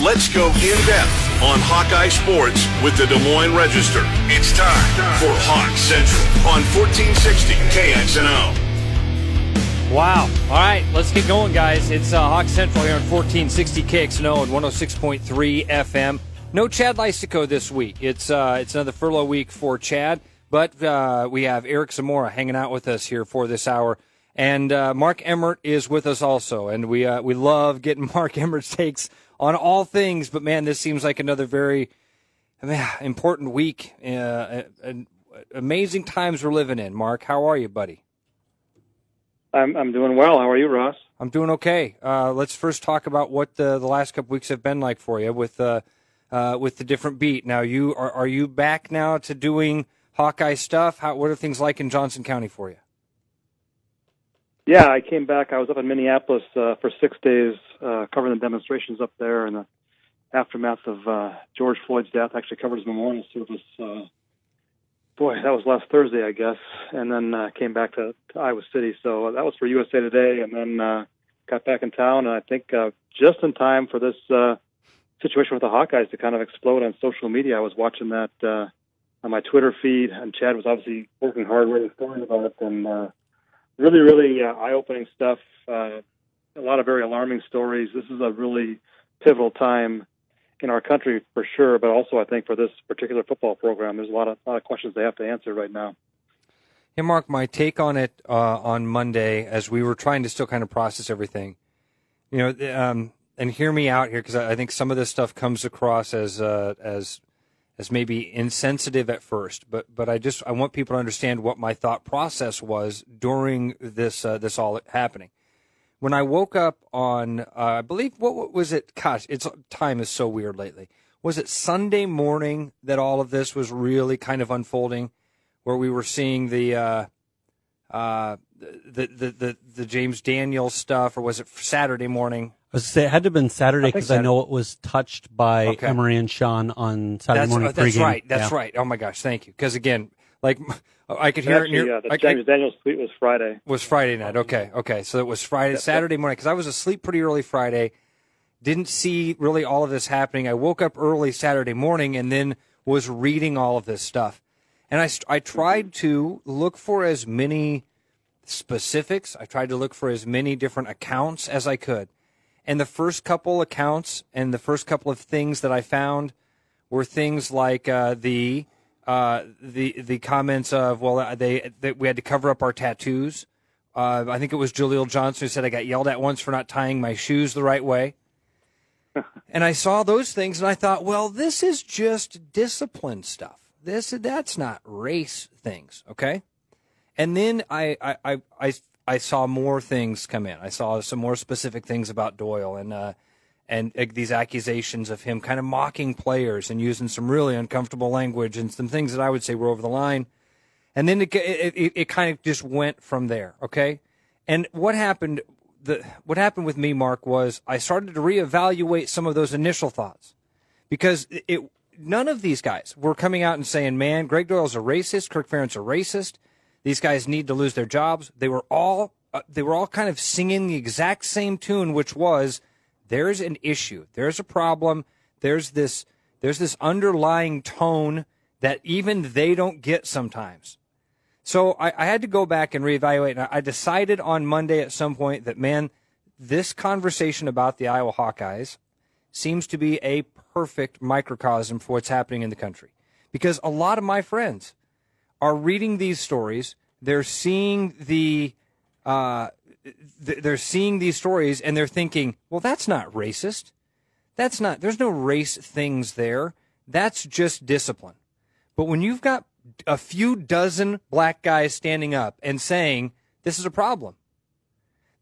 Let's go in depth on Hawkeye Sports with the Des Moines Register. It's time for Hawk Central on 1460 KXNO. Wow. All right, let's get going, guys. It's uh, Hawk Central here on 1460 KXNO and 106.3 FM. No Chad Leistikow this week. It's uh, it's another furlough week for Chad, but uh, we have Eric Zamora hanging out with us here for this hour. And uh, Mark Emmert is with us also, and we uh, we love getting Mark Emmert's takes on all things. But man, this seems like another very I mean, important week. Uh, amazing times we're living in. Mark, how are you, buddy? I'm I'm doing well. How are you, Ross? I'm doing okay. Uh, let's first talk about what the, the last couple weeks have been like for you with uh, uh, with the different beat. Now, you are are you back now to doing Hawkeye stuff? How what are things like in Johnson County for you? Yeah, I came back. I was up in Minneapolis uh, for six days, uh, covering the demonstrations up there and the aftermath of uh, George Floyd's death. Actually covered his memorial service uh, boy, that was last Thursday, I guess, and then uh, came back to, to Iowa City. So that was for USA Today, and then uh, got back in town, and I think uh, just in time for this uh, situation with the Hawkeyes to kind of explode on social media. I was watching that uh, on my Twitter feed, and Chad was obviously working hard writing stories about it, and uh, really, really uh, eye-opening stuff. Uh, a lot of very alarming stories. This is a really pivotal time in our country for sure, but also I think for this particular football program, there's a lot of, a lot of questions they have to answer right now. Hey, Mark, my take on it uh, on Monday, as we were trying to still kind of process everything, you know, um, and hear me out here because I, I, think some of this stuff comes across as uh, as as maybe insensitive at first, but but I just I want people to understand what my thought process was during this uh, this all happening when I woke up on, uh, I believe, what, what, was it? Gosh, it's time is so weird lately. Was it Sunday morning that all of this was really kind of unfolding, where we were seeing the, uh, uh, the, the, the, the James Daniels stuff, or was it Saturday morning? I was say it had to have been Saturday because I, I, know it was touched by okay. Emery and Sean on Saturday that's, morning. Uh, that's right. That's yeah. right. Oh my gosh, thank you. Because again, like I could hear Actually, it. Yeah, the I, James Daniels tweet was Friday. Was Friday night? Okay, okay. So it was Friday, yep, Saturday morning because I was asleep pretty early Friday. Didn't see really all of this happening. I woke up early Saturday morning and then was reading all of this stuff, and I I tried to look for as many specifics. I tried to look for as many different accounts as I could, and the first couple accounts and the first couple of things that I found were things like uh, the uh, the the comments of well uh, they that we had to cover up our tattoos. Uh, I think it was Jaleel Johnson who said I got yelled at once for not tying my shoes the right way. and I saw those things and I thought, well, this is just discipline stuff. This that's not race things, okay? And then I I I I, saw more things come in. I saw some more specific things about Doyle and uh, and uh, these accusations of him kind of mocking players and using some really uncomfortable language and some things that I would say were over the line. And then it, it, it kind of just went from there. Okay. And what happened, the, what happened with me, Mark, was I started to reevaluate some of those initial thoughts because it, none of these guys were coming out and saying, man, Greg Doyle's a racist. Kirk Ferentz a racist. These guys need to lose their jobs. They were all, uh, they were all kind of singing the exact same tune, which was, there's an issue. There's a problem. There's this there's this underlying tone that even they don't get sometimes. So I, I had to go back and reevaluate. And I decided on Monday at some point that man, this conversation about the Iowa Hawkeyes seems to be a perfect microcosm for what's happening in the country. Because a lot of my friends are reading these stories. They're seeing the uh, they're seeing these stories and they're thinking, well, that's not racist. That's not, there's no race things there. That's just discipline. But when you've got a few dozen black guys standing up and saying, this is a problem,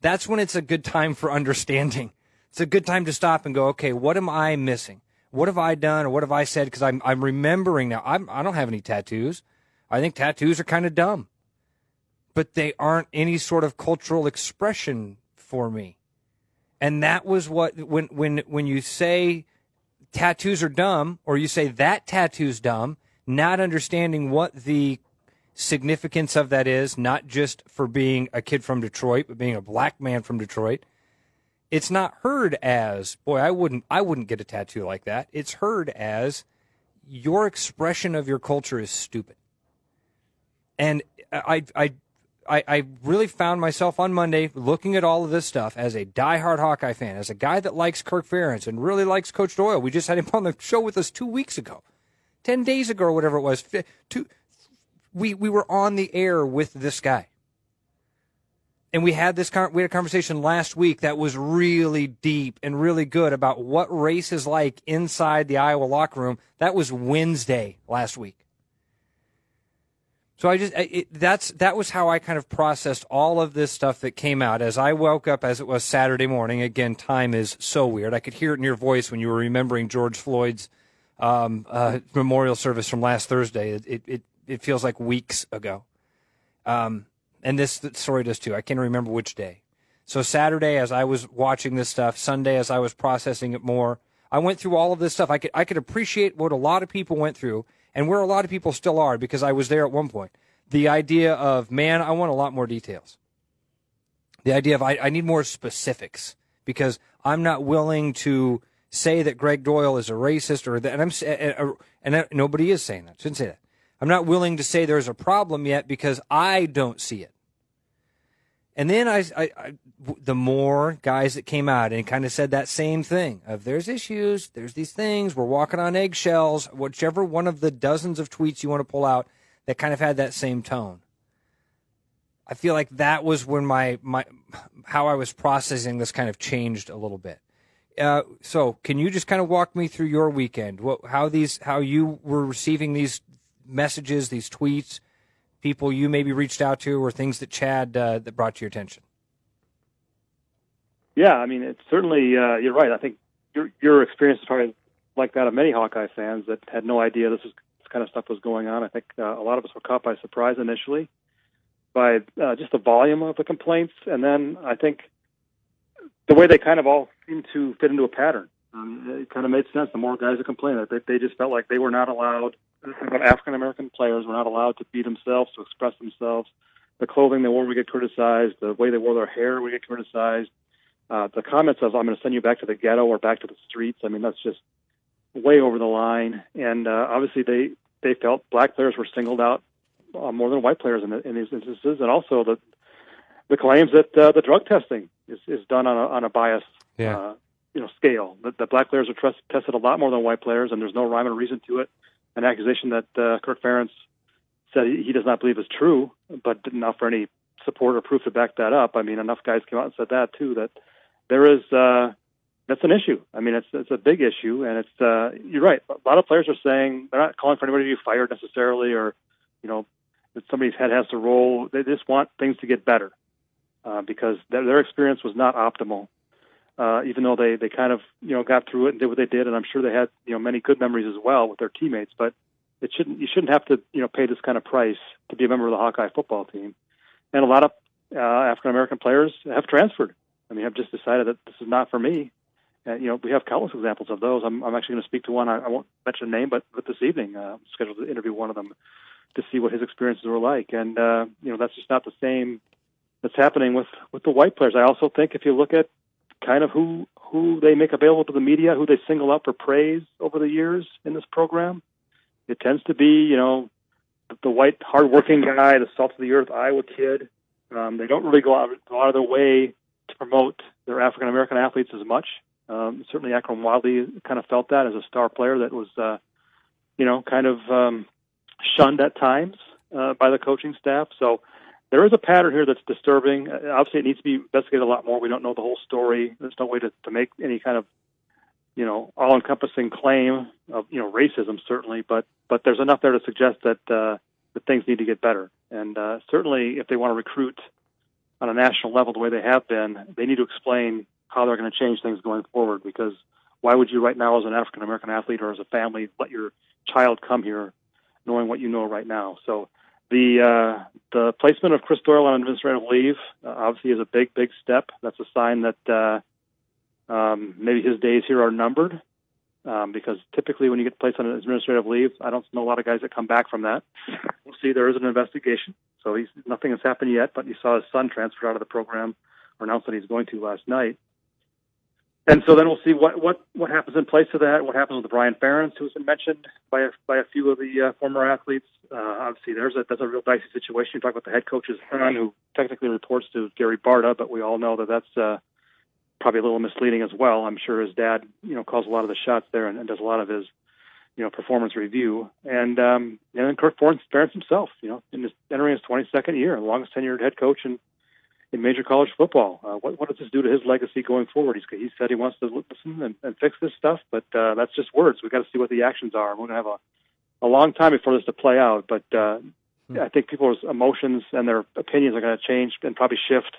that's when it's a good time for understanding. It's a good time to stop and go, okay, what am I missing? What have I done or what have I said? Because I'm, I'm remembering now. I'm, I don't have any tattoos. I think tattoos are kind of dumb but they aren't any sort of cultural expression for me. And that was what when when when you say tattoos are dumb or you say that tattoo's dumb, not understanding what the significance of that is, not just for being a kid from Detroit, but being a black man from Detroit, it's not heard as boy i wouldn't i wouldn't get a tattoo like that it's heard as your expression of your culture is stupid and i i I, I really found myself on Monday looking at all of this stuff as a diehard Hawkeye fan, as a guy that likes Kirk Ferentz and really likes Coach Doyle. We just had him on the show with us two weeks ago, ten days ago, or whatever it was. Two, we we were on the air with this guy and we had this we had a conversation last week that was really deep and really good about what race is like inside the Iowa locker room. That was Wednesday last week. So I just it, that's that was how I kind of processed all of this stuff that came out as I woke up as it was Saturday morning. Again, time is so weird. I could hear it in your voice when you were remembering George Floyd's um, uh, memorial service from last Thursday. It, it it feels like weeks ago. Um, and this story does too. I can't remember which day. So Saturday, as I was watching this stuff, Sunday, as I was processing it more, I went through all of this stuff. I could I could appreciate what a lot of people went through, and where a lot of people still are, because I was there at one point. The idea of man, I want a lot more details. The idea of I, I need more specifics because I'm not willing to say that Greg Doyle is a racist or that, and I'm and nobody is saying that. Shouldn't say that. I'm not willing to say there's a problem yet because I don't see it. And then I, I, I, the more guys that came out and kind of said that same thing of there's issues, there's these things, we're walking on eggshells, whichever one of the dozens of tweets you want to pull out that kind of had that same tone. I feel like that was when my, my, how I was processing this kind of changed a little bit. Uh, so can you just kind of walk me through your weekend? What, how these, how you were receiving these messages, these tweets, people you maybe reached out to, or things that Chad uh, that brought to your attention? Yeah, I mean, it's certainly uh, you're right. I think your your experience is probably like that of many Hawkeye fans that had no idea this, was, this kind of stuff was going on. I think uh, a lot of us were caught by surprise initially by uh, just the volume of the complaints, and then I think the way they kind of all seem to fit into a pattern. Um, it kind of made sense. The more guys that complained, they, they just felt like they were not allowed African American players were not allowed to be themselves, to express themselves. The clothing they wore would get criticized. The way they wore their hair would get criticized. Uh, the comments of "I'm going to send you back to the ghetto or back to the streets." I mean, that's just way over the line. And uh, obviously, they they felt black players were singled out uh, more than white players in, the, in these instances, and also the the claims that uh, the drug testing is, is done on a on a bias yeah. uh, you know scale. That the black players are trust, tested a lot more than white players, and there's no rhyme or reason to it an accusation that uh, Kirk Ferentz said he, does not believe is true, but didn't offer any support or proof to back that up. I mean, enough guys came out and said that too. That there is uh, that's an issue. I mean, it's it's a big issue, and it's uh, you're right. A lot of players are saying they're not calling for anybody to be fired necessarily, or you know that somebody's head has to roll. They just want things to get better uh, because their, their experience was not optimal uh, even though they they kind of you know got through it and did what they did, and I'm sure they had you know many good memories as well with their teammates. But it shouldn't you shouldn't have to you know pay this kind of price to be a member of the Hawkeye football team. And a lot of uh, African American players have transferred. I mean, have just decided that this is not for me. And you know, we have countless examples of those. I'm, I'm actually going to speak to one. I, I won't mention a name, but, but this evening, uh, I'm scheduled to interview one of them to see what his experiences were like. And uh, you know, that's just not the same that's happening with with the white players. I also think if you look at kind of who who they make available to the media, who they single out for praise over the years in this program. It tends to be, you know, the white, hardworking guy, the salt of the earth Iowa kid. Um, they don't really go out, go out of their way to promote their African American athletes as much. Um, certainly, Akrum Wadley kind of felt that as a star player that was, uh, you know, kind of um, shunned at times uh, by the coaching staff. So there is a pattern here that's disturbing. Uh, obviously, it needs to be investigated a lot more. We don't know the whole story. There's no way to, to make any kind of, you know, all-encompassing claim of you know racism certainly, but but there's enough there to suggest that uh, that things need to get better. And uh, certainly, if they want to recruit on a national level the way they have been, they need to explain how they're going to change things going forward. Because why would you right now, as an African American athlete or as a family, let your child come here knowing what you know right now? So the uh, the placement of Chris Doyle on administrative leave uh, obviously is a big, big step. That's a sign that uh, um, maybe his days here are numbered. Um, because typically, when you get placed on administrative leave, I don't know a lot of guys that come back from that. We'll see. There is an investigation, so he's, nothing has happened yet. But you saw his son transferred out of the program, or announced that he's going to last night. And so then we'll see what what what happens in place of that. What happens with Brian Ferentz, who's been mentioned by a, by a few of the uh, former athletes. Uh, obviously, there's a that's a real dicey situation. You talk about the head coach's son, who technically reports to Gary Barta, but we all know that that's uh, probably a little misleading as well. I'm sure his dad, you know, calls a lot of the shots there and, and does a lot of his, you know, performance review. And um, and then Kirk Ferentz himself, you know, in his entering his 22nd year, longest tenured head coach in in major college football. Uh, what, what does this do to his legacy going forward? He's, he said he wants to listen and, and fix this stuff, but uh, that's just words. We've got to see what the actions are. We're going to have a, a long time before this to play out, but uh, hmm. I think people's emotions and their opinions are going to change and probably shift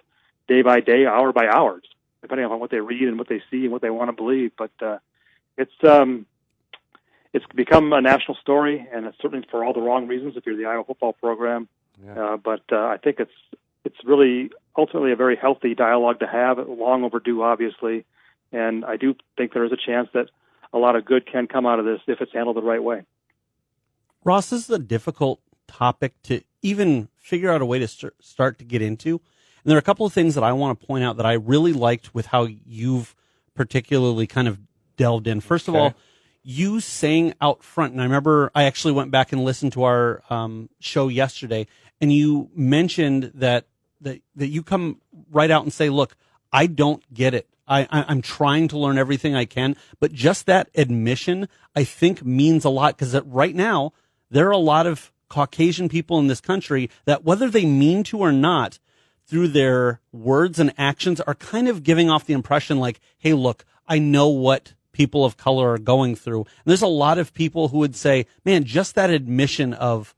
day by day, hour by hour, depending on what they read and what they see and what they want to believe. But uh, it's um, it's become a national story, and it's certainly for all the wrong reasons if you're the Iowa football program. Yeah. Uh, but uh, I think it's it's really ultimately a very healthy dialogue to have, long overdue, obviously. And I do think there is a chance that a lot of good can come out of this if it's handled the right way. Ross, this is a difficult topic to even figure out a way to st- start to get into. And there are a couple of things that I want to point out that I really liked with how you've particularly kind of delved in. First of okay. all, you saying out front, and I remember I actually went back and listened to our um, show yesterday, and you mentioned that that that you come right out and say, "Look, I don't get it. I, I am trying to learn everything I can." But just that admission, I think, means a lot because right now there are a lot of Caucasian people in this country that, whether they mean to or not, through their words and actions, are kind of giving off the impression like, "Hey, look, I know what." People of color are going through. And there's a lot of people who would say, man, just that admission of,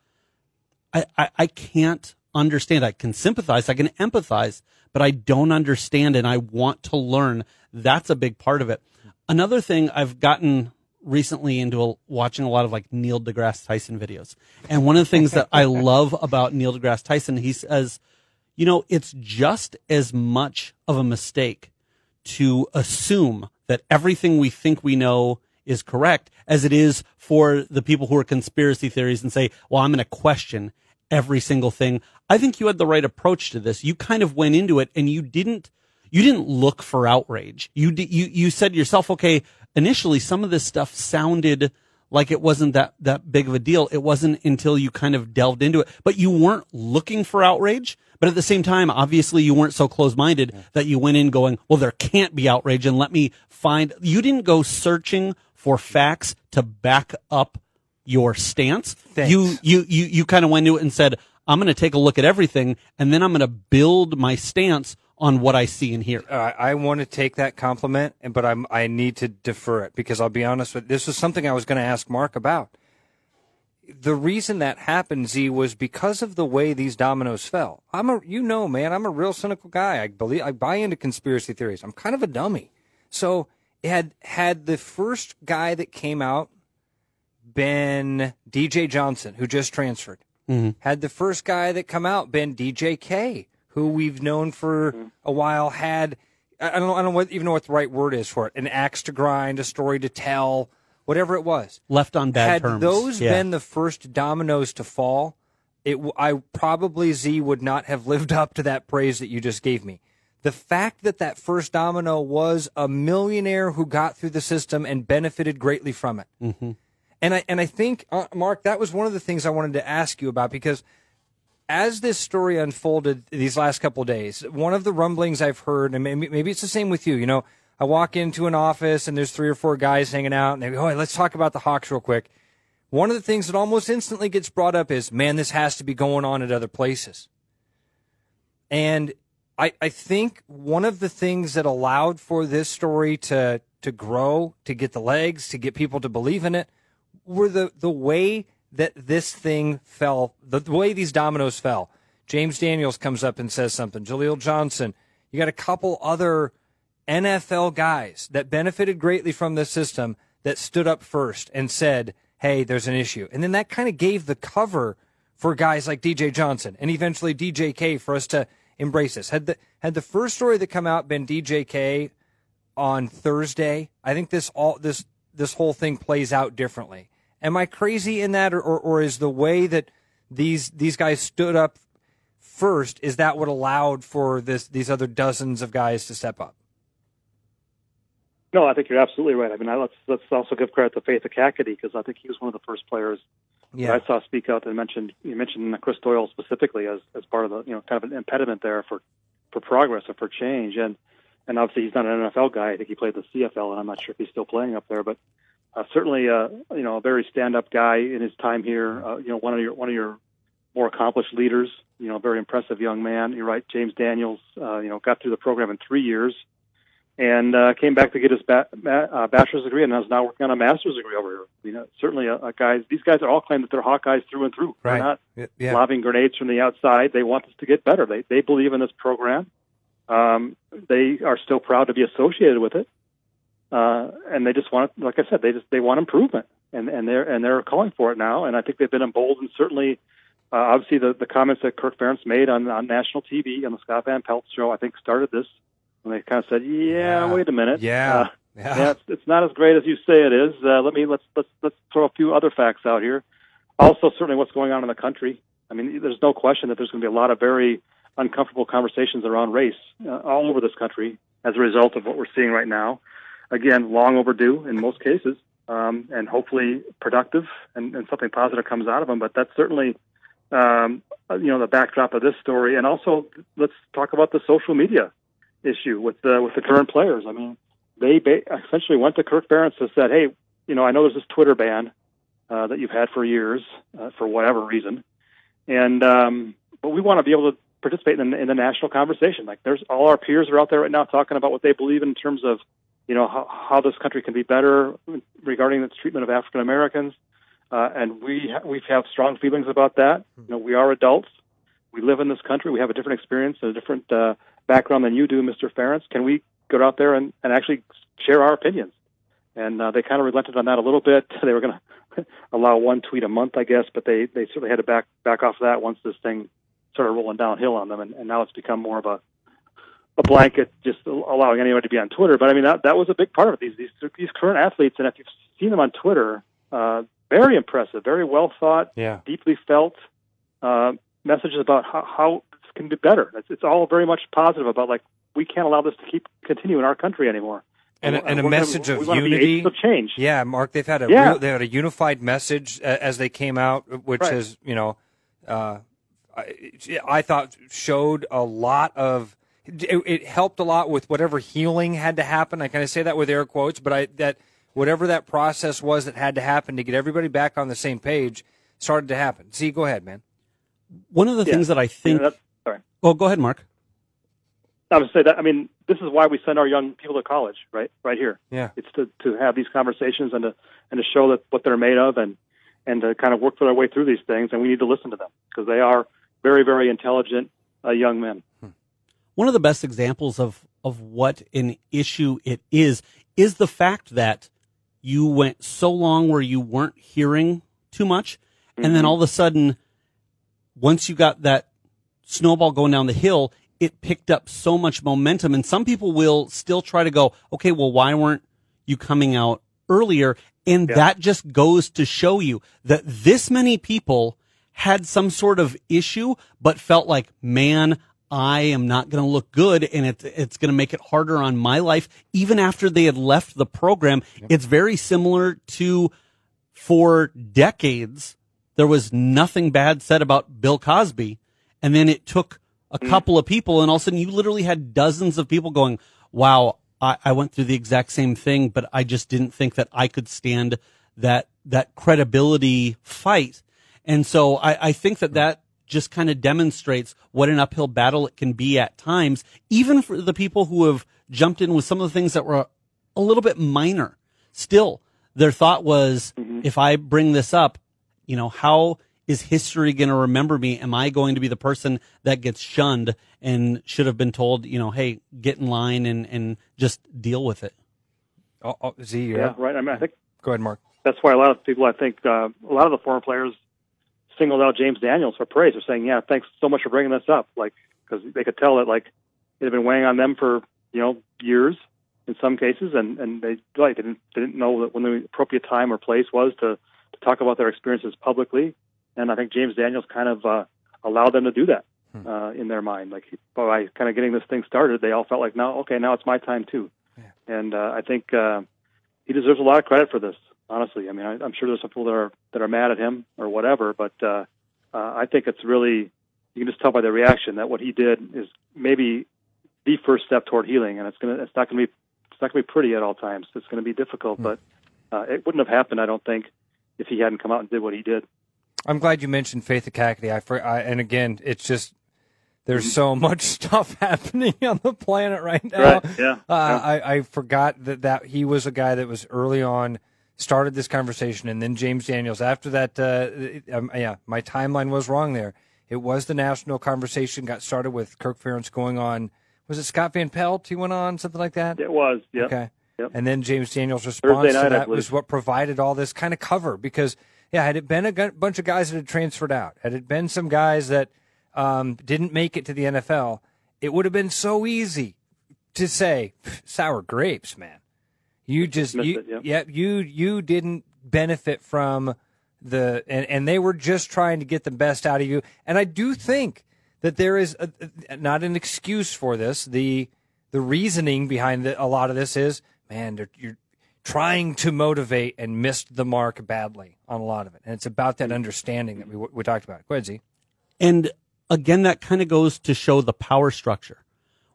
I, I, I can't understand. I can sympathize, I can empathize, but I don't understand and I want to learn. That's a big part of it. Another thing I've gotten recently into a, watching a lot of like Neil deGrasse Tyson videos. And one of the things that I love about Neil deGrasse Tyson, he says, you know, it's just as much of a mistake to assume that everything we think we know is correct as it is for the people who are conspiracy theories and say, well, I'm going to question every single thing. I think you had the right approach to this. You kind of went into it and you didn't you didn't look for outrage. You you you said to yourself, okay, initially some of this stuff sounded like it wasn't that that big of a deal. It wasn't until you kind of delved into it, but you weren't looking for outrage. But at the same time, obviously you weren't so close-minded that you went in going, well, there can't be outrage and let me find, you didn't go searching for facts to back up your stance. Thanks. You you you you kind of went into it and said, I'm going to take a look at everything, and then I'm going to build my stance on what I see and hear. Uh, I want to take that compliment, but I'm I need to defer it because I'll be honest with this was something I was going to ask Mark about. The reason that happened, Z, was because of the way these dominoes fell. I'm a, you know, man, I'm a real cynical guy. I believe, I buy into conspiracy theories. I'm kind of a dummy. So had had the first guy that came out been DJ Johnson, who just transferred. Mm-hmm. Had the first guy that come out been DJ K, who we've known for mm-hmm. a while, had I don't know, I don't know even know what the right word is for it, an axe to grind, a story to tell, whatever it was. Left on bad had terms. Had those yeah. been the first dominoes to fall, it I probably Z would not have lived up to that praise that you just gave me. The fact that that first domino was a millionaire who got through the system and benefited greatly from it. Mm-hmm and I and I think uh, Mark, that was one of the things I wanted to ask you about because as this story unfolded these last couple days, one of the rumblings I've heard, and maybe, maybe it's the same with you. You know, I walk into an office and there's three or four guys hanging out, and they go, "Oh, let's talk about the Hawks real quick." One of the things that almost instantly gets brought up is, "Man, this has to be going on at other places." And I, I think one of the things that allowed for this story to to grow, to get the legs, to get people to believe in it, were the the way that this thing fell, the, the way these dominoes fell. James Daniels comes up and says something. Jaleel Johnson. You got a couple other NFL guys that benefited greatly from this system that stood up first and said, "Hey, there's an issue," and then that kind of gave the cover for guys like DJ Johnson and eventually DJK for us to embrace this. Had the had the first story that come out been DJK on Thursday, I think this all this this whole thing plays out differently. Am I crazy in that, or, or, or is the way that these these guys stood up first is that what allowed for this these other dozens of guys to step up? No, I think you're absolutely right. I mean, I, let's let's also give credit to Faith Ekakitie because I think he was one of the first players Yeah. that I saw speak out and mentioned you mentioned Chris Doyle specifically as as part of the you know kind of an impediment there for for progress or for change and and obviously he's not an NFL guy. I think he played the CFL and I'm not sure if he's still playing up there, but uh, certainly a you know a very stand up guy in his time here. Uh, you know one of your one of your more accomplished leaders. You know, very impressive young man. You're right, James Daniels. Uh, you know, got through the program in three years and uh, came back to get his ba- ma- uh, bachelor's degree, and is now working on a master's degree over here. You know, certainly a, a guys. These guys are all claim that they're Hawkeyes through and through. Right. They're not Yeah, yeah. lobbing grenades from the outside. They want us to get better. They they believe in this program. Um, they are still proud to be associated with it, uh, and they just want, like I said, they just they want improvement, and and they're and they're calling for it now. And I think they've been emboldened. Certainly, uh, obviously, the the comments that Kirk Ferentz made on on national TV on the Scott Van Pelt show, I think, started this. And they kind of said, "Yeah, Yeah. wait a minute, Yeah. Uh, Yeah. yeah, it's, it's not as great as you say it is. Uh, let me let's let's let's throw a few other facts out here. Also, certainly what's going on in the country. I mean, there's no question that there's going to be a lot of very uncomfortable conversations around race uh, all over this country as a result of what we're seeing right now. Again, long overdue in most cases, um, and hopefully productive, and, and something positive comes out of them. But that's certainly, um, uh, you know, the backdrop of this story. And also, let's talk about the social media issue with the with the current players. I mean, they ba- essentially went to Kirk Ferentz and said, "Hey, you know, I know there's this Twitter ban uh, that you've had for years uh, for whatever reason, and um, but we want to be able to participate in, in the national conversation. Like, there's all our peers are out there right now talking about what they believe in terms of, you know, how, how this country can be better regarding its treatment of African Americans, uh, and we ha- we have strong feelings about that. You know, we are adults. We live in this country. We have a different experience and a different uh, background than you do, Mr. Ferentz. Can we go out there and, and actually share our opinions? And uh, they kind of relented on that a little bit. They were going to allow one tweet a month, I guess, but they they certainly had to back back off of that once this thing started rolling downhill on them, and, and now it's become more of a a blanket, just allowing anyone to be on Twitter. But I mean, that that was a big part of it. These these these current athletes, and if you've seen them on Twitter, uh, very impressive, very well thought, Yeah. deeply felt uh, messages about how, how this can be better. It's, it's all very much positive about like we can't allow this to keep continue in our country anymore. And a- and a gonna- message of we wanna be unity. of change. Yeah, Mark, they've had a Yeah. real, they had a unified message uh, as they came out, which Right. has you know, uh, I, I thought showed a lot of. It, it helped a lot with whatever healing had to happen. I kind of say that with air quotes, but I that whatever that process was that had to happen to get everybody back on the same page started to happen. See, go ahead, man. One of the Yeah. things that I think. Yeah, sorry. oh, go ahead, Mark. I would say that. I mean, this is why we send our young people to college, right? Right here. Yeah. It's to to have these conversations and to and to show that what they're made of and and to kind of work their way through these things. And we need to listen to them because they are very very intelligent uh, young men. One of the best examples of of what an issue it is is the fact that you went so long where you weren't hearing too much and then mm-hmm. all of a sudden once you got that snowball going down the hill it picked up so much momentum and some people will still try to go okay well why weren't you coming out earlier? And that just goes to show you that this many people had some sort of issue but felt like man I am not going to look good and it, it's going to make it harder on my life even after they had left the program. It's very similar to for decades there was nothing bad said about Bill Cosby and then it took a mm. couple of people and all of a sudden you literally had dozens of people going wow I, I went through the exact same thing but I just didn't think that I could stand that that credibility fight. And so I, I think that that just kind of demonstrates what an uphill battle it can be at times, even for the people who have jumped in with some of the things that were a little bit minor. Still, their thought was, if I bring this up, you know, how is history going to remember me? Am I going to be the person that gets shunned and should have been told, you know, hey, get in line and, and just deal with it? Oh, oh, Z, you're Yeah, right. I mean, I think Go ahead, Mark. that's why a lot of people, I think, uh, a lot of the former players singled out James Daniels for praise. They're saying, "Yeah, thanks so much for bringing this up," like because they could tell that like it had been weighing on them for you know years in some cases, and and they like they didn't they didn't know that when the appropriate time or place was to to talk about their experiences publicly. And I think James Daniels kind of uh, allowed them to do that uh, in their mind. Like by kind of getting this thing started, they all felt like, now, okay, now it's my time too. and uh, I think uh, he deserves a lot of credit for this. Honestly, I mean, I, I'm sure there's some people that are that are mad at him or whatever, but uh, uh, I think it's really you can just tell by the reaction that what he did is maybe the first step toward healing, and it's gonna it's not gonna be it's not gonna be pretty at all times. It's gonna be difficult, but uh, it wouldn't have happened, I don't think, if he hadn't come out and did what he did. I'm glad you mentioned Faith Ekakitie. I, for, I and again, it's just there's so much stuff happening on the planet right now. Right, yeah, Uh, yeah. I, I forgot that, that he was a guy that was early on started this conversation, and then James Daniels. After that, uh, um, yeah, my timeline was wrong there. It was the national conversation got started with Kirk Ferentz going on. Was it Scott Van Pelt? He went on something like that. It was, yeah. Okay. Yep. And then James Daniels' response night, to that was what provided all this kind of cover because, yeah, had it been a bunch of guys that had transferred out, had it been some guys that um, didn't make it to the NFL, it would have been so easy to say sour grapes, man. You just Missed you, it, yep. yeah, you you didn't benefit from the and, and they were just trying to get the best out of you. And I do think that there is a, a- not an excuse for this. The the reasoning behind the, a lot of this is, man, you're trying to motivate and missed the mark badly on a lot of it. And it's about that understanding that we we talked about. Go ahead, Z. And again, that kind of goes to show the power structure.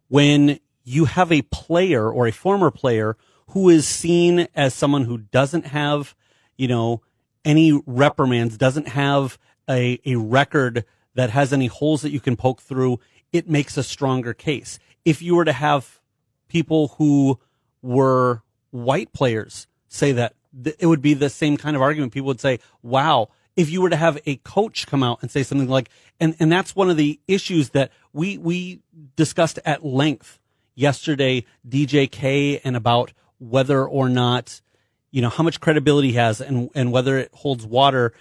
When you have a player or a former player who is seen as someone who doesn't have, you know, any reprimands, doesn't have a, a record that has any holes that you can poke through, it makes a stronger case. If you were to have people who were white players say that, th- it would be the same kind of argument. People would say, wow, if you were to have a coach come out and say something like, and, and that's one of the issues that we, we discussed at length yesterday, DJK and about whether or not, you know, how much credibility has and, and whether it holds water.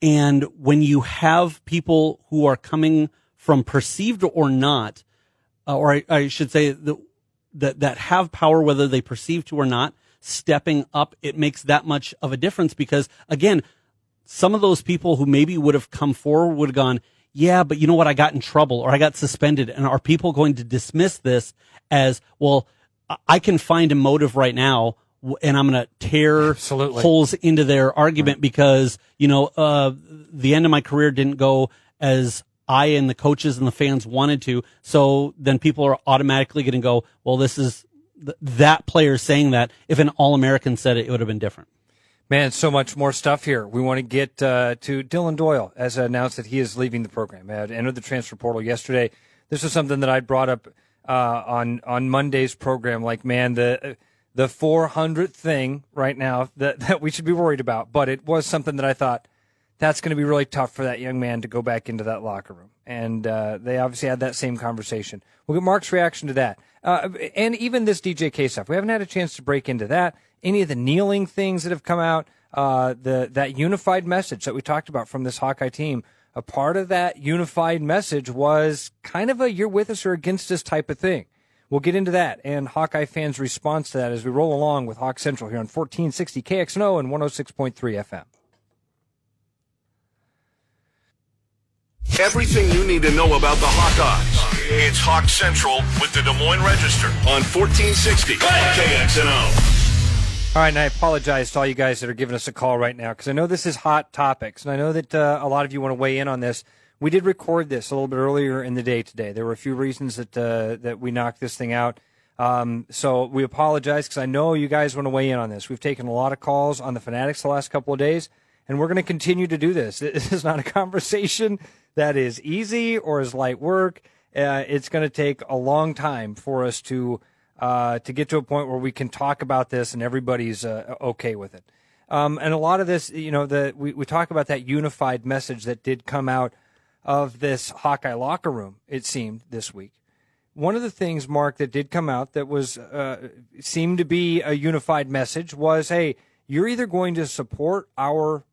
And when you have people who are coming from perceived or not, uh, or I, I should say the, that that have power, whether they perceive to or not, stepping up, it makes that much of a difference because again, some of those people who maybe would have come forward would have gone, yeah, but you know what? I got in trouble or I got suspended. And are people going to dismiss this as, well, I- I can find a motive right now and I'm going to tear Absolutely. holes into their argument because, you know, uh, the end of my career didn't go as I and the coaches and the fans wanted to. So then people are automatically going to go, well, this is th- that player saying that. If an All American said it, it would have been different. Man, so much more stuff here. We want to get uh, to Dillon Doyle as announced that he is leaving the program. Had entered the transfer portal yesterday. This is something that I brought up uh, on on Monday's program. Like, man, the the 400th thing right now that that we should be worried about. But it was something that I thought that's going to be really tough for that young man to go back into that locker room. And uh, they obviously had that same conversation. We'll get Mark's reaction to that. Uh, and even this DJK stuff. We haven't had a chance to break into that. Any of the kneeling things that have come out, uh, the that unified message that we talked about from this Hawkeye team. A part of that unified message was kind of a "you're with us or against us" type of thing. We'll get into that and Hawkeye fans' response to that as we roll along with Hawk Central here on 1460 KXNO and 106.3 FM. Everything you need to know about the Hawkeyes. It's Hawk Central with the Des Moines Register on 1460 KXNO. All right, and I apologize to all you guys that are giving us a call right now because I know this is hot topics, and I know that uh, a lot of you want to weigh in on this. We did record this a little bit earlier in the day today. There were a few reasons that uh, that we knocked this thing out. Um, so we apologize because I know you guys want to weigh in on this. We've taken a lot of calls on the Fanatics the last couple of days, and we're going to continue to do this. This is not a conversation that is easy or is light work. Uh, it's going to take a long time for us to uh, to get to a point where we can talk about this and everybody's uh, okay with it. Um, and a lot of this, you know, the we, we talk about that unified message that did come out of this Hawkeye locker room. It seemed this week. One of the things, Mark, that did come out that was uh, seemed to be a unified message was, hey, you're either going to support our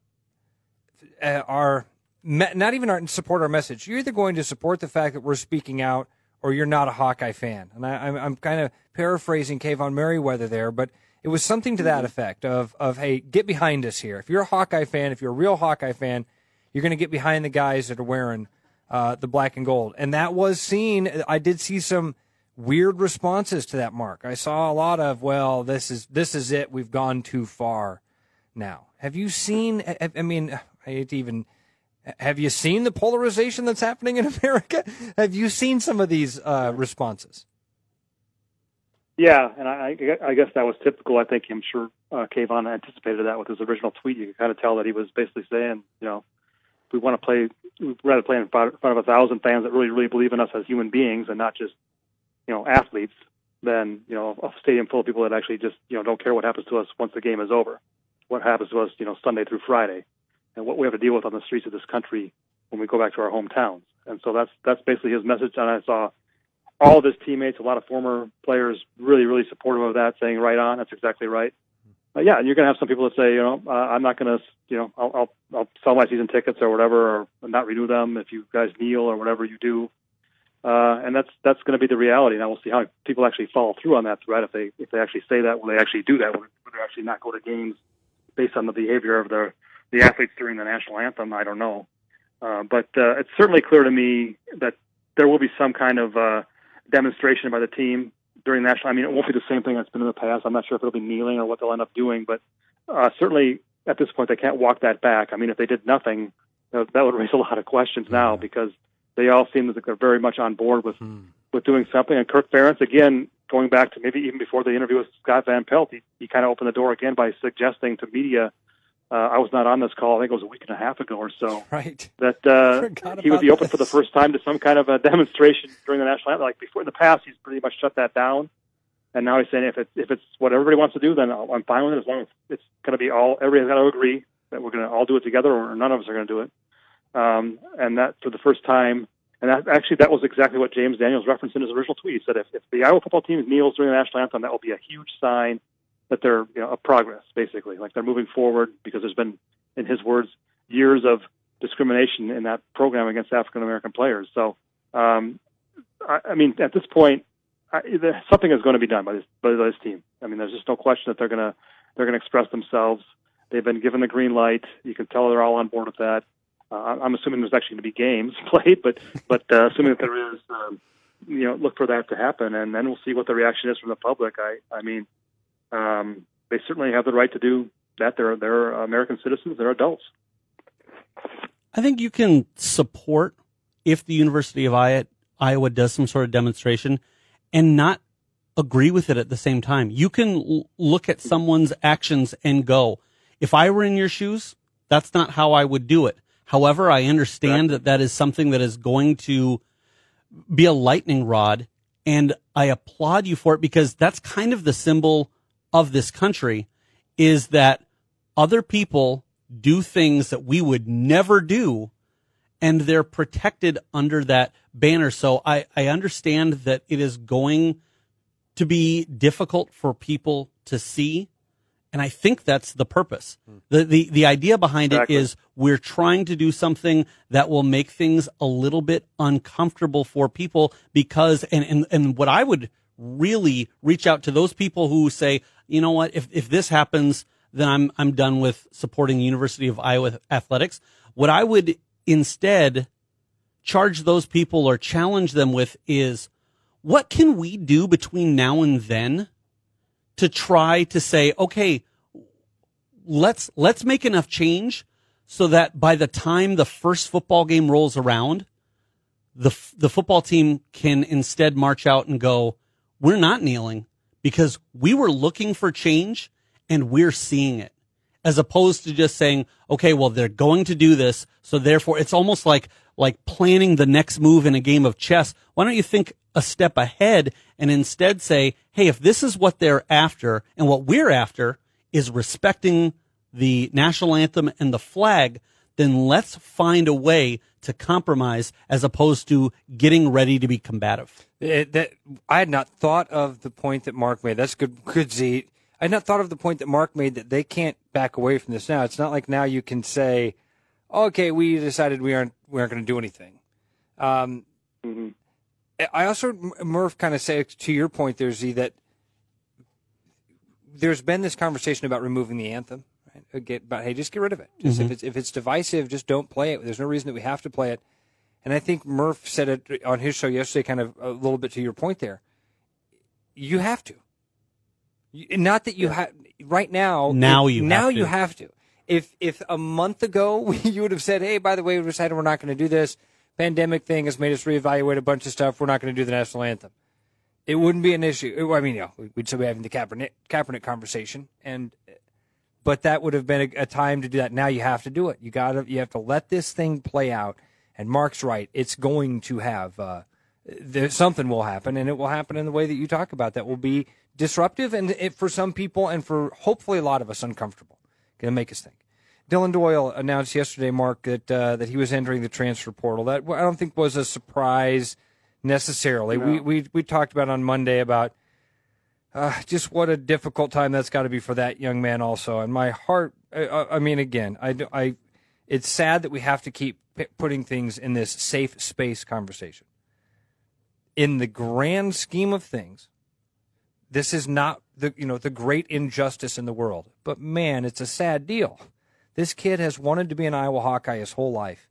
uh, our not even our support our message. You're either going to support the fact that we're speaking out, or you're not a Hawkeye fan. And I, I'm, I'm kind of paraphrasing Kaevon Merriweather there, but it was something to that effect of of hey, get behind us here. If you're a Hawkeye fan, if you're a real Hawkeye fan, you're going to get behind the guys that are wearing uh, the black and gold. And that was seen. I did see some weird responses to that mark. I saw a lot of, well, this is this is it. We've gone too far now. Have you seen? I mean, I hate to even. Have you seen the polarization that's happening in America? Have you seen some of these uh, responses? Yeah, and I, I guess that was typical. I think I'm sure uh, Kaevon anticipated that with his original tweet. You can kind of tell that he was basically saying, you know, we want to play, we'd rather play in front of a thousand fans that really, really believe in us as human beings and not just, you know, athletes, than you know a stadium full of people that actually just you know don't care what happens to us once the game is over. What happens to us, you know, Sunday through Friday, and what we have to deal with on the streets of this country when we go back to our hometowns. And so that's that's basically his message. And I saw all of his teammates, a lot of former players, really, really supportive of that, saying, "Right on, that's exactly right." Yeah, and you're going to have some people that say, you know, uh, I'm not going to, you know, I'll, I'll I'll sell my season tickets or whatever, or not renew them if you guys kneel or whatever you do. Uh, and that's that's going to be the reality. Now we'll see how people actually follow through on that threat. If they if they actually say that, will they actually do that? Will they actually not go to games based on the behavior of the the athletes during the national anthem? I don't know. Uh, but uh, it's certainly clear to me that there will be some kind of uh, demonstration by the team during the national. I mean, it won't be the same thing that's been in the past. I'm not sure if it'll be kneeling or what they'll end up doing, but uh, certainly at this point they can't walk that back. I mean, if they did nothing, that would raise a lot of questions now because they all seem that they're very much on board with mm. with doing something. And Kirk Ferentz, again, going back to maybe even before the interview with Scott Van Pelt, he, he kind of opened the door again by suggesting to media. Uh, I was not on this call. I think it was a week and a half ago or so. Right. That uh, he would be open this. for the first time to some kind of a demonstration during the national anthem. Like before in the past, he's pretty much shut that down. And now he's saying if it if it's what everybody wants to do, then I'm fine with it as long as it's going to be all everybody's got to agree that we're going to all do it together, or none of us are going to do it. Um, and that for the first time, and that, actually, that was exactly what James Daniels referenced in his original tweet. He said, if, if the Iowa football team kneels during the national anthem, that will be a huge sign that they're you know, of progress, basically. Like they're moving forward because there's been, in his words, years of discrimination in that program against African American players. So, um, I, I mean, at this point, I, the, something is going to be done by this by this team. I mean, there's just no question that they're going to they're to express themselves. They've been given the green light. You can tell they're all on board with that. Uh, I'm assuming there's actually going to be games played, but but uh, assuming that there is, um, you know, look for that to happen, and then we'll see what the reaction is from the public. I I mean, um, they certainly have the right to do that. They're they're American citizens. They're adults. I think you can support if the University of Iowa does some sort of demonstration and not agree with it at the same time. You can look at someone's actions and go, if I were in your shoes, that's not how I would do it. However, I understand that that is something that is going to be a lightning rod and I applaud you for it because that's kind of the symbol of this country is that other people do things that we would never do and they're protected under that banner. So I, I understand that it is going to be difficult for people to see and I think that's the purpose. Hmm. The, the, the idea behind exactly. it is we're trying to do something that will make things a little bit uncomfortable for people because, and, and, and what I would really reach out to those people who say, you know what, if, if this happens, then I'm, I'm done with supporting University of Iowa athletics. What I would instead charge those people or challenge them with is what can we do between now and then to try to say, okay, let's, let's make enough change so that by the time the first football game rolls around, the, the football team can instead march out and go, we're not kneeling because we were looking for change and we're seeing it as opposed to just saying, okay, well, they're going to do this. So therefore it's almost like, like planning the next move in a game of chess. Why don't you think a step ahead and instead say, hey, if this is what they're after and what we're after is respecting the national anthem and the flag, then let's find a way to compromise as opposed to getting ready to be combative. It, that, I had not thought of the point that Mark made. That's good, good Z. I had not thought of the point that Mark made that they can't back away from this now. It's not like now you can say, okay, we decided we aren't we aren't going to do anything. Um, mm-hmm. I also, Murph, kind of say to your point there, Z, that there's been this conversation about removing the anthem. Right? Get, about hey, just get rid of it. Just mm-hmm. if it's if it's divisive, just don't play it. There's no reason that we have to play it. And I think Murph said it on his show yesterday, kind of a little bit to your point there. you have to. You, not that you have right now. Now you now have you to. have to. If if a month ago you would have said, "Hey, by the way, we decided we're not going to do this. Pandemic thing has made us reevaluate a bunch of stuff. We're not going to do the national anthem." It wouldn't be an issue. I mean, you know, we'd still be having the Kaepernick, Kaepernick conversation, and but that would have been a, a time to do that. Now you have to do it. You got to you have to let this thing play out. And Mark's right; it's going to have uh, there, something will happen, and it will happen in the way that you talk about. That will be disruptive, and it, for some people, and for hopefully a lot of us, uncomfortable. Going to make us think. Dillon Doyle announced yesterday, Mark, that uh, that he was entering the transfer portal. That I don't think was a surprise necessarily. We we we talked about on Monday about uh, just what a difficult time that's got to be for that young man, also. And my heart, I, I mean, again, I, I, it's sad that we have to keep p- putting things in this safe space conversation. In the grand scheme of things, this is not the you know the great injustice in the world. But man, it's a sad deal. This kid has wanted to be an Iowa Hawkeye his whole life.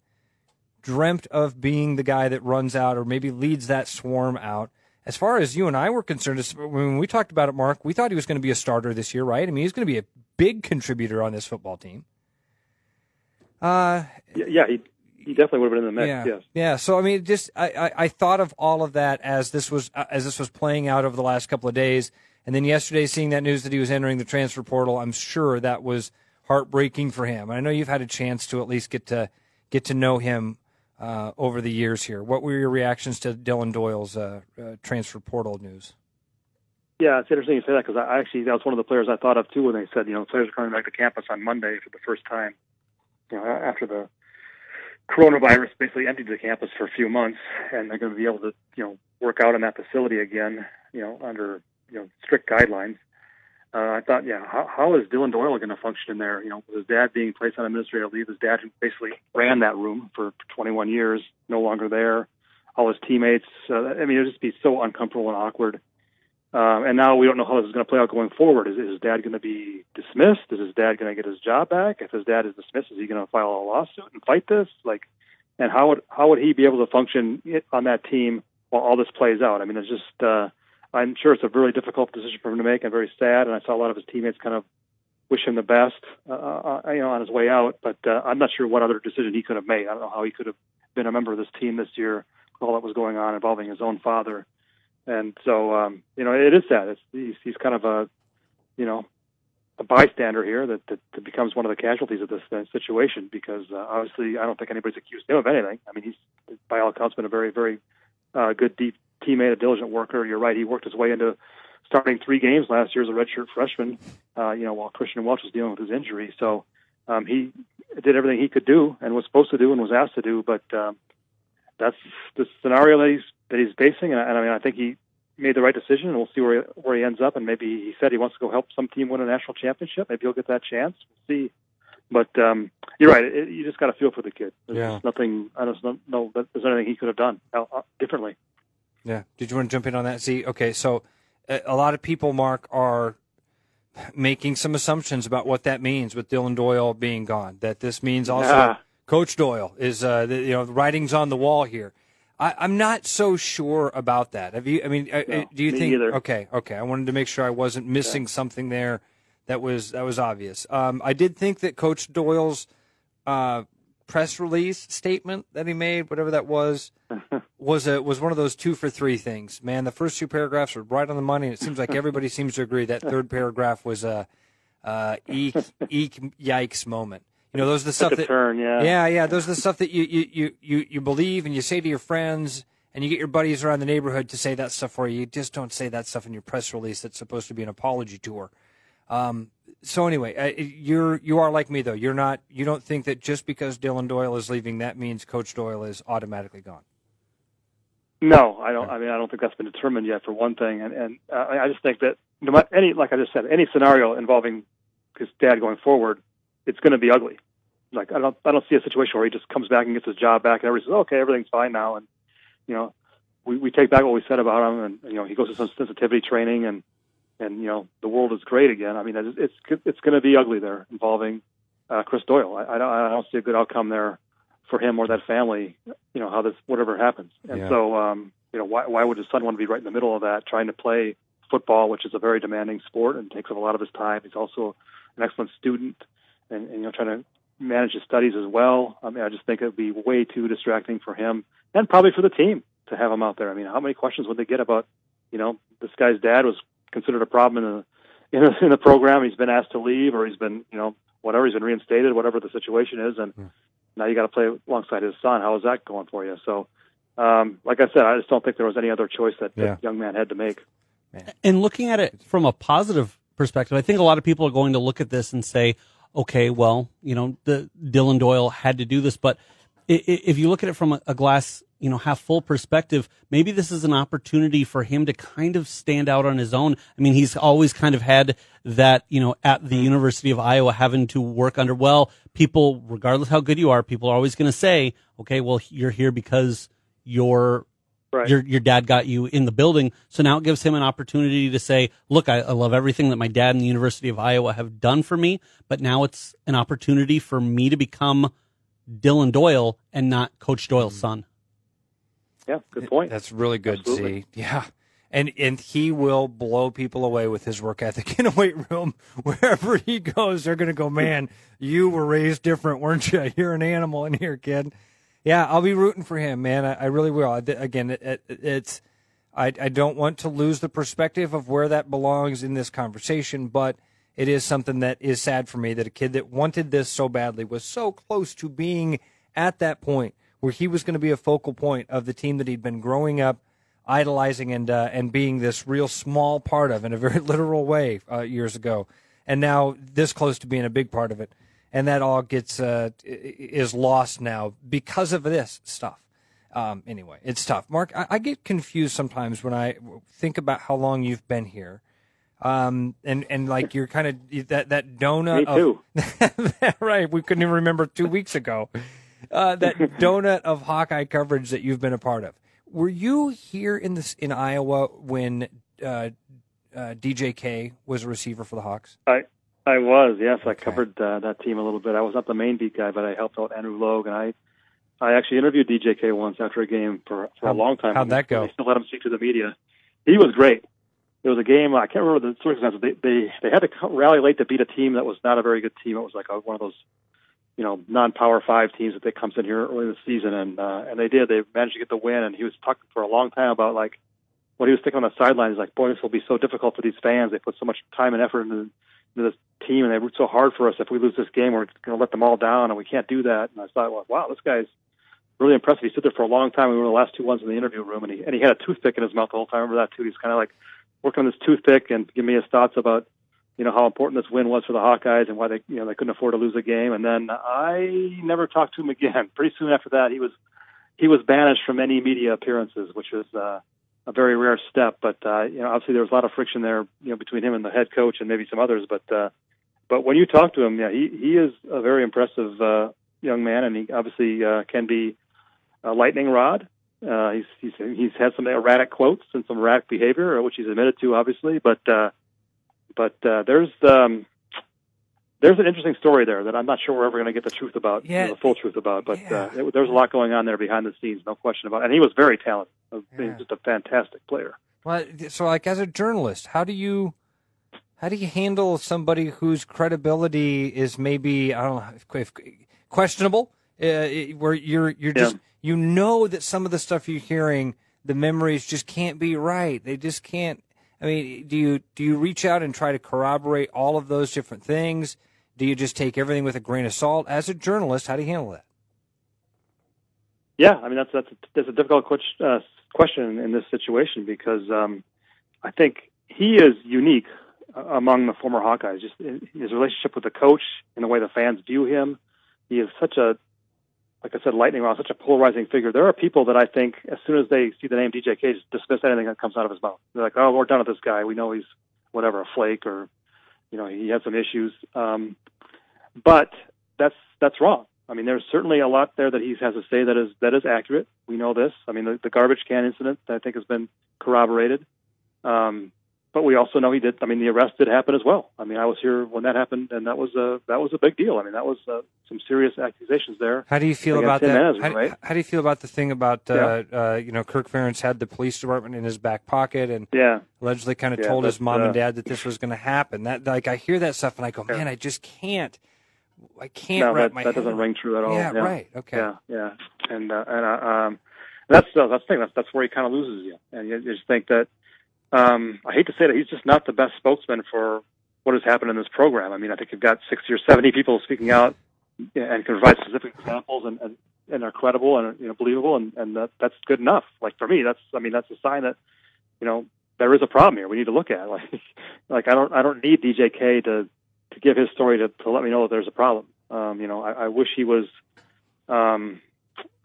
Dreamt of being the guy that runs out or maybe leads that swarm out. As far as you and I were concerned, when we talked about it, Mark, we thought he was going to be a starter this year, right? I mean, he's going to be a big contributor on this football team. Uh, Yeah, he he definitely would have been in the mix. yeah, Yes. yeah. So I mean, just I, I, I thought of all of that as this was as this was playing out over the last couple of days, and then yesterday seeing that news that he was entering the transfer portal, I'm sure that was heartbreaking for him. I know you've had a chance to at least get to get to know him uh, over the years here. What were your reactions to Dillon Doyle's uh, uh, transfer portal news? Yeah, it's interesting you say that because I actually that was one of the players I thought of too when they said you know players are coming back to campus on Monday for the first time. You know, after the coronavirus basically emptied the campus for a few months, and they're going to be able to you know work out in that facility again. You know, under you know strict guidelines. Uh, I thought, yeah, how, how is Dillon Doyle going to function in there? You know, with his dad being placed on administrative leave, his dad who basically ran that room for 21 years, no longer there. All his teammates. Uh, I mean, it would just be so uncomfortable and awkward. Um, and now we don't know how this is going to play out going forward. Is, is his dad going to be dismissed? Is his dad going to get his job back? If his dad is dismissed, is he going to file a lawsuit and fight this? Like, and how would how would he be able to function on that team while all this plays out? I mean, it's just uh, I'm sure it's a really difficult decision for him to make and very sad. And I saw a lot of his teammates kind of wish him the best, uh, uh, you know, on his way out. But uh, I'm not sure what other decision he could have made. I don't know how he could have been a member of this team this year with all that was going on involving his own father. And so, um, you know, it is sad. It's, he's, he's kind of a, you know, a bystander here that, that, that becomes one of the casualties of this uh, situation because uh, obviously I don't think anybody's accused him of anything. I mean, he's by all accounts been a very, very uh, good deep teammate, a diligent worker. You're right. He worked his way into starting three games last year as a redshirt freshman, uh, you know, while Christian Welch was dealing with his injury. So um, he did everything he could do and was supposed to do and was asked to do. But um, that's the scenario that he's that he's facing, and, I- and I mean, I think he made the right decision, and we'll see where he, where he ends up. And maybe he said he wants to go help some team win a national championship. Maybe he'll get that chance. We'll see. But um, you're right. It, you just got to feel for the kid. There's Yeah. nothing. I don't know that there's anything he could have done uh, uh, differently. Yeah. Did you want to jump in on that? See, okay, so a, a lot of people, Mark, are making some assumptions about what that means with Dillon Doyle being gone. That this means also Yeah. Coach Doyle is, uh, the, you know, the writing's on the wall here. I, I'm not so sure about that. Have you? I mean, uh, No, uh, do you me think? either. Okay, okay. I wanted to make sure I wasn't missing something there that was that was obvious. Um, I did think that Coach Doyle's uh, press release statement that he made, whatever that was, was a was one of those two for three things. Man, the first two paragraphs were right on the money, and it seems like everybody seems to agree that third paragraph was a uh, eek eek yikes moment. You know, those are the stuff that turn, yeah. yeah, yeah. Those are the stuff that you, you, you, you, you believe and you say to your friends and you get your buddies around the neighborhood to say that stuff for you. You just don't say that stuff in your press release that's supposed to be an apology tour. Um, so anyway, uh, you're you are like me though. You're not. You don't think that just because Dillon Doyle is leaving, that means Coach Doyle is automatically gone. No, I don't. I mean, I don't think that's been determined yet. For one thing, and and uh, I just think that no matter any, like I just said, any scenario involving his dad going forward, it's going to be ugly. Like I don't, I don't see a situation where he just comes back and gets his job back, and everybody says, okay, everything's fine now, and you know, we we take back what we said about him, and you know, he goes to some sensitivity training, and and you know, the world is great again. I mean, it's it's, it's going to be ugly there involving uh, Chris Doyle. I, I don't, I don't see a good outcome there for him or that family. You know, how this whatever happens, and Yeah. so um, you know, why why would his son want to be right in the middle of that, trying to play football, which is a very demanding sport and takes up a lot of his time. He's also an excellent student, and, and you know trying to manage his studies as well. I mean, I just think it would be way too distracting for him and probably for the team to have him out there. I mean, how many questions would they get about, you know, this guy's dad was considered a problem in the in, a, in the program. He's been asked to leave, or he's been, you know, whatever. He's been reinstated, whatever the situation is, and yeah. now you got to play alongside his son. How is that going for you? So, um, like I said, I just don't think there was any other choice that yeah. that young man had to make. And looking at it from a positive perspective, I think a lot of people are going to look at this and say, okay, well, you know, the Dillon Doyle had to do this, but if you look at it from a glass, you know, half full perspective, maybe this is an opportunity for him to kind of stand out on his own. I mean, he's always kind of had that, you know, at the mm-hmm. University of Iowa having to work under, well, people, regardless how good you are, people are always going to say, okay, well, you're here because you're Right. Your your dad got you in the building, so now it gives him an opportunity to say, "Look, I, I, love everything that my dad and the University of Iowa have done for me, but now it's an opportunity for me to become Dillon Doyle and not Coach Doyle's mm-hmm. son." Yeah, good point. That's really good. Absolutely. See, yeah, and and he will blow people away with his work ethic in a weight room wherever he goes. They're going to go, man, you were raised different, weren't you? You're an animal in here, kid. Yeah, I'll be rooting for him, man. I, I really will. Again, it, it, it's I, I don't want to lose the perspective of where that belongs in this conversation, but it is something that is sad for me that a kid that wanted this so badly was so close to being at that point where he was going to be a focal point of the team that he'd been growing up idolizing and uh, and being this real small part of in a very literal way uh, years ago, and now this close to being a big part of it and that all gets uh, is lost now because of this stuff. Um, anyway, it's tough. Mark, I, I, get confused sometimes when I think about how long you've been here, um, and and like you're kind of that that donut. Me too. Of, right, we couldn't even remember two weeks ago. Uh, that donut of Hawkeye coverage that you've been a part of. Were you here in this in Iowa when uh, uh, DJK was a receiver for the Hawks? I I was, yes. Okay. I covered uh, that team a little bit. I was not the main beat guy, but I helped out Andrew Logue, and I I actually interviewed DJK once after a game for, for how, a long time. How'd that go? They still let him speak to the media. He was great. It was a game. I can't remember the circumstances. They they they had to rally late to beat a team that was not a very good team. It was like a, one of those, you know, non-power five teams that they comes in here early in the season, and uh, and they did. They managed to get the win. And he was talking for a long time about like what he was thinking on the sideline. He's like, boy, this will be so difficult for these fans. They put so much time and effort into this team, and they root so hard for us. If we lose this game, we're going to let them all down, and we can't do that. And I thought, well, wow, this guy's really impressive. He stood there for a long time. We were the last two ones in the interview room, and he and he had a toothpick in his mouth the whole time. I remember that too. He's kind of like working on this toothpick and giving me his thoughts about you know how important this win was for the Hawkeyes and why they you know they couldn't afford to lose a game. And then I never talked to him again. Pretty soon after that, he was he was banished from any media appearances, which was uh, a very rare step. But uh, you know, obviously there was a lot of friction there, you know, between him and the head coach and maybe some others. But uh, but when you talk to him, yeah, he he is a very impressive uh, young man, and he obviously uh, can be a lightning rod. Uh, he's he's he's had some erratic quotes and some erratic behavior, which he's admitted to, obviously. But uh, but uh, there's um, there's an interesting story there that I'm not sure we're ever going to get the truth about, yeah. you know, the full truth about. But yeah. uh, it, there's a lot going on there behind the scenes, no question about. it. And he was very talented. Yeah. Just a fantastic player. Well, so like as a journalist, how do you how do you handle somebody whose credibility is maybe I don't know if, if questionable, uh, where you're you're just yeah. you know that some of the stuff you're hearing, the memories just can't be right. They just can't. I mean, do you do you reach out and try to corroborate all of those different things? Do you just take everything with a grain of salt? As a journalist, how do you handle that? Yeah, I mean that's that's a, that's a difficult uh, question in this situation because um, I think he is unique among the former Hawkeyes. Just his relationship with the coach and the way the fans view him. He is such a, like I said, lightning rod, such a polarizing figure. There are people that I think, as soon as they see the name DJK, just dismiss anything that comes out of his mouth. They're like, "Oh, we're done with this guy. We know he's whatever, a flake, or you know, he had some issues." Um, but that's that's wrong. I mean, there's certainly a lot there that he has to say that is that is accurate. We know this. I mean, the, the garbage can incident I think has been corroborated. Um, but we also know he did. I mean, the arrest did happen as well. I mean, I was here when that happened, and that was a that was a big deal. I mean, that was uh, some serious accusations there. How do you feel about that? How, do- right? how do you feel about the thing about uh, uh, you know Kirk Ferentz had the police department in his back pocket and Yeah, allegedly kind of Yeah, told his mom uh, and dad that this was going to happen. That like I hear that stuff and I go, man, I just can't. I can't no, wrap that, my that doesn't around- ring true at all. Yeah, right. Okay. Yeah, yeah, and uh, and uh, um, that's uh, that's the thing. That's that's where he kind of loses you, and you, you just think that. Um, I hate to say that he's just not the best spokesman for what has happened in this program. I mean, I think you've got sixty or seventy people speaking out and can provide specific examples and, and, and are credible and you know believable, and and that that's good enough. Like for me, that's I mean that's a sign that you know there is a problem here. We need to look at. Like like I don't I don't need DJK to to give his story to to let me know that there's a problem. Um, you know, I, I wish he was. Um,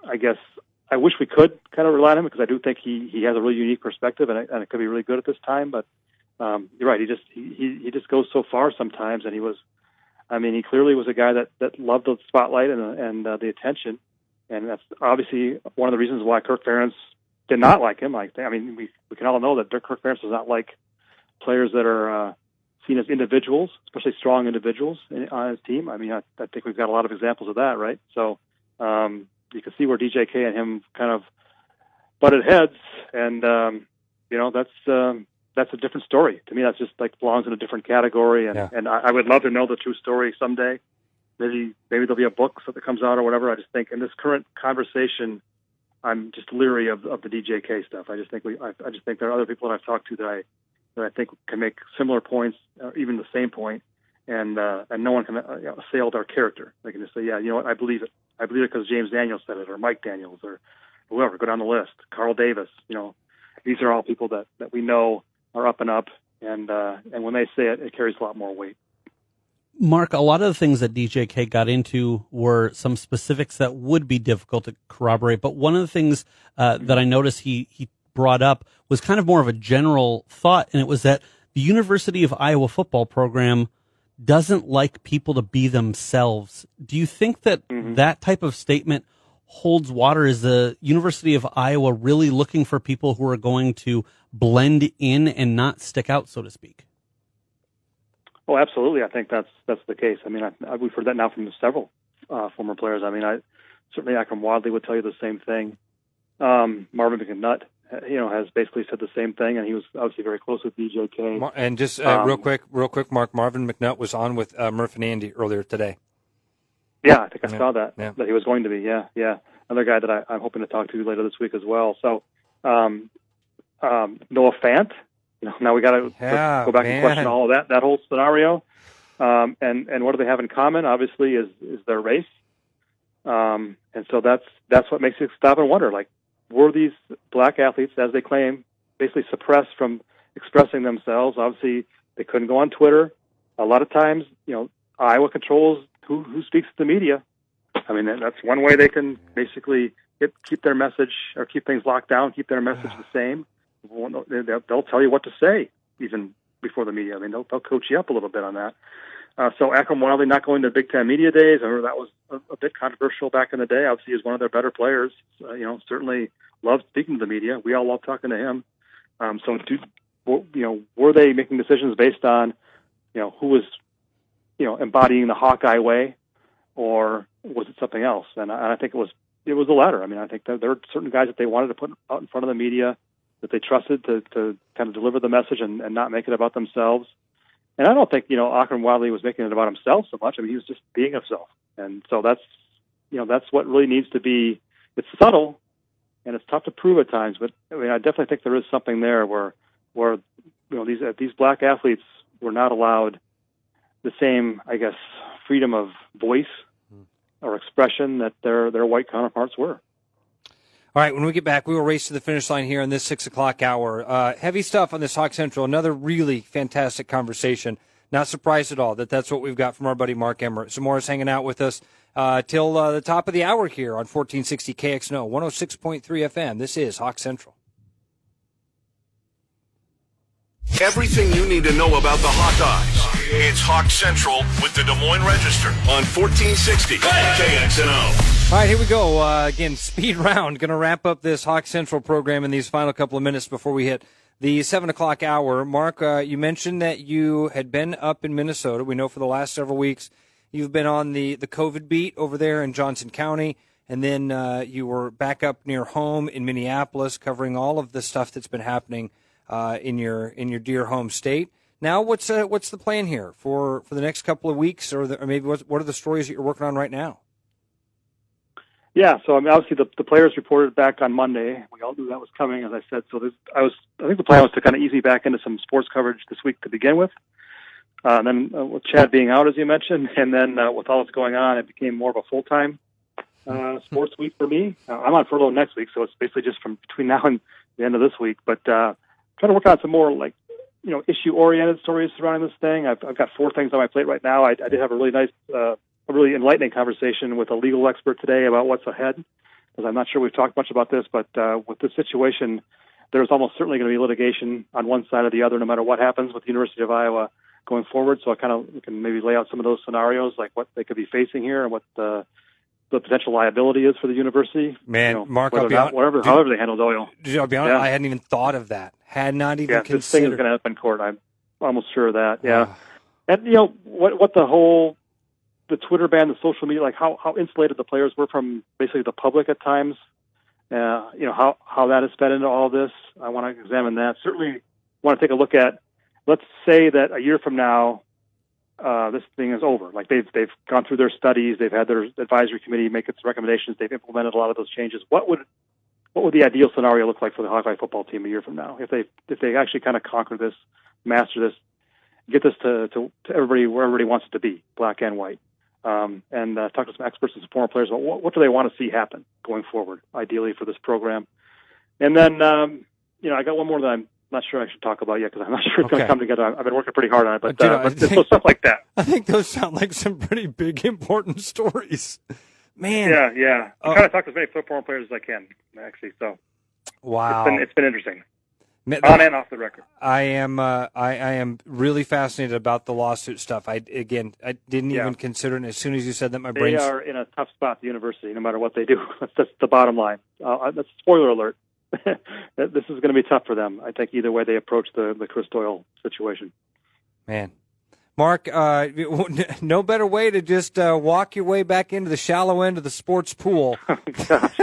I guess I wish we could kind of rely on him because I do think he he has a really unique perspective and it, and it could be really good at this time. But um, you're right. He just he he just goes so far sometimes, and he was. I mean, he clearly was a guy that that loved the spotlight and and uh, the attention, and that's obviously one of the reasons why Kirk Ferentz did not like him. Like, I mean, we we can all know that Kirk Ferentz does not like players that are uh, seen as individuals, especially strong individuals in, on his team. I mean, I, I think we've got a lot of examples of that, right? So um, you can see where DJK and him kind of butted heads, and um, you know that's um, that's a different story to me. That's just like belongs in a different category, and Yeah. and I, I would love to know the true story someday. Maybe maybe there'll be a book that comes out or whatever. I just think in this current conversation, I'm just leery of of the DJK stuff. I just think we I, I just think there are other people that I've talked to that I that I think can make similar points, or even the same point, and uh, and no one can uh, you know, assail their character. They can just say, yeah, you know what, I believe it. I believe it because James Daniels said it, or Mike Daniels, or whoever. Go down the list. Carl Davis. You know, these are all people that that we know are up and up, and uh, and when they say it, it carries a lot more weight. Mark, a lot of the things that DJK got into were some specifics that would be difficult to corroborate. But one of the things uh, that I noticed he he brought up was kind of more of a general thought, and it was that the University of Iowa football program doesn't like people to be themselves. Do you think that that type of statement holds water? Is the University of Iowa really looking for people who are going to blend in and not stick out, so to speak? Oh, absolutely. I think that's that's the case. I mean, I, I, we've heard that now from several uh, former players. I mean, I certainly Akrum Wadley would tell you the same thing. Um, Marvin McNutt, you know, has basically said the same thing, and he was obviously very close with DJK. Mar- And just uh, real Um, quick, real quick, Mark Marvin McNutt was on with uh, Murph and Andy earlier today. Yeah, I think I Yeah, saw that yeah. that he was going to be. Yeah, yeah. Another guy that I, I'm hoping to talk to later this week as well. So, um, um, Noah Fant. You know, now we got to Yeah, go back man. and question all of that that whole scenario. Um, and and what do they have in common? Obviously, is is their race. Um, and so that's that's what makes you stop and wonder. Like, were these black athletes, as they claim, basically suppressed from expressing themselves? Obviously, they couldn't go on Twitter. A lot of times, you know, Iowa controls who who speaks to the media. I mean, that- that's one way they can basically get, keep their message or keep things locked down, keep their message the same. They'll they'll tell you what to say even before the media. I mean, they'll, they'll coach you up a little bit on that. Uh, so Akrum Wadley not going to Big Ten media days. I remember that was a, a bit controversial back in the day. Obviously, he's one of their better players. Uh, you know, certainly loved speaking to the media. We all love talking to him. Um, so, do, you know, were they making decisions based on, you know, who was, you know, embodying the Hawkeye way, or was it something else? And I, and I think it was it was the latter. I mean, I think that there were certain guys that they wanted to put out in front of the media that they trusted to, to kind of deliver the message and, and not make it about themselves. And I don't think, you know, Akrum Wadley was making it about himself so much. I mean, he was just being himself. And so that's, you know, that's what really needs to be, it's subtle and it's tough to prove at times, but I mean, I definitely think there is something there where, where, you know, these, these black athletes were not allowed the same, I guess, freedom of voice hmm. or expression that their, their white counterparts were. All right, when we get back, we will race to the finish line here in this six o'clock hour. Uh, heavy stuff on this Hawk Central. Another really fantastic conversation. Not surprised at all that that's what we've got from our buddy Mark Emmert. Zamora's hanging out with us uh, till uh, the top of the hour here on 1460 KXNO, 106.3 FM. This is Hawk Central. Everything you need to know about the Hawkeyes. It's Hawk Central with the Des Moines Register on 1460 KXNO. All right, here we go. Uh, again, speed round. Going to wrap up this Hawk Central program in these final couple of minutes before we hit the seven o'clock hour. Mark, uh, you mentioned that you had been up in Minnesota. We know for the last several weeks you've been on the, the COVID beat over there in Johnson County, and then uh, you were back up near home in Minneapolis, covering all of the stuff that's been happening uh, in your in your dear home state. Now, what's uh, what's the plan here for, for the next couple of weeks, or, the, or maybe what, what are the stories that you're working on right now? Yeah, so I mean, obviously the, the players reported back on Monday. We all knew that was coming, as I said. So this, I was, I think the plan was to kind of ease me back into some sports coverage this week to begin with. Uh, and then uh, with Chad being out, as you mentioned, and then uh, with all that's going on, it became more of a full time uh, sports week for me. Uh, I'm on furlough next week, so it's basically just from between now and the end of this week. But uh, trying to work on some more like you know issue oriented stories surrounding this thing. I've, I've got four things on my plate right now. I, I did have a really nice uh, a really enlightening conversation with a legal expert today about what's ahead. Because I'm not sure we've talked much about this, but uh, with this situation, there's almost certainly going to be litigation on one side or the other, no matter what happens with the University of Iowa going forward. So I kind of can maybe lay out some of those scenarios, like what they could be facing here and what the the potential liability is for the university. Man, you know, Mark, I'll be not, hon- whatever, dude- however they handle Doyle. I'll be honest, Yeah. I hadn't even thought of that. Had not even Yeah, this thing is considered. going to end up in court. I'm almost sure of that. Yeah. Ah. And you know what what the whole the Twitter ban, the social media, like how how insulated the players were from basically the public at times. Uh, you know how how that has fed into all this. I want to examine that. Certainly want to take a look at. Let's say that a year from now, uh, this thing is over. Like they've they've gone through their studies, they've had their advisory committee make its recommendations, they've implemented a lot of those changes. What would what would the ideal scenario look like for the Hawkeye football team a year from now if they if they actually kind of conquer this, master this, get this to, to, to everybody where everybody wants it to be, black and white, um, and uh, talk to some experts and some former players about what, what do they want to see happen going forward, ideally for this program. And then, um, you know, I got one more that I'm not sure I should talk about yet because I'm not sure it's going to come together. I've been working pretty hard on it, but, Dude, uh, but think- stuff like that. I think those sound like some pretty big, important stories. Man, Yeah, yeah. I'm trying to talk to as many football players as I can, actually. So wow. it's been it's been interesting, on and off the record. I am uh, I, I am really fascinated about the lawsuit stuff. I again I didn't Yeah. even consider it. As soon as you said that, my They brain. are in a tough spot the university, no matter what they do. That's, that's the bottom line. Uh, that's spoiler alert. this is going to be tough for them. I think either way they approach the the Chris Doyle situation. Man, Mark, uh, no better way to just uh, walk your way back into the shallow end of the sports pool. Gosh,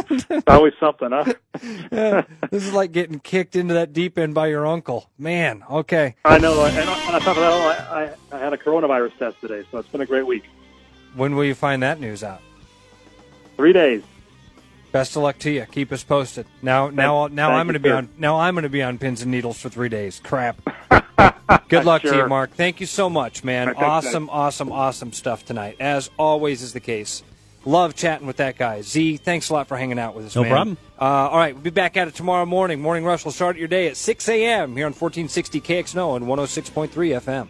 always something, huh? Yeah, this is like getting kicked into that deep end by your uncle. Man, okay. I know. And on top of that, I, I, I had a coronavirus test today, so it's been a great week. When will you find that news out? Three days. Best of luck to you. Keep us posted. Now, now, now thank I'm going to be on. Now I'm going to be on pins and needles for three days. Crap. Good luck to you, Mark. Thank you so much, man. All right, thanks, awesome, awesome, awesome stuff tonight, as always is the case. Love chatting with that guy. Z, thanks a lot for hanging out with us. No man. problem. Uh, all right, we'll be back at it tomorrow morning. Morning Rush will start your day at 6 a.m. here on 1460 KXNO and 106.3 FM.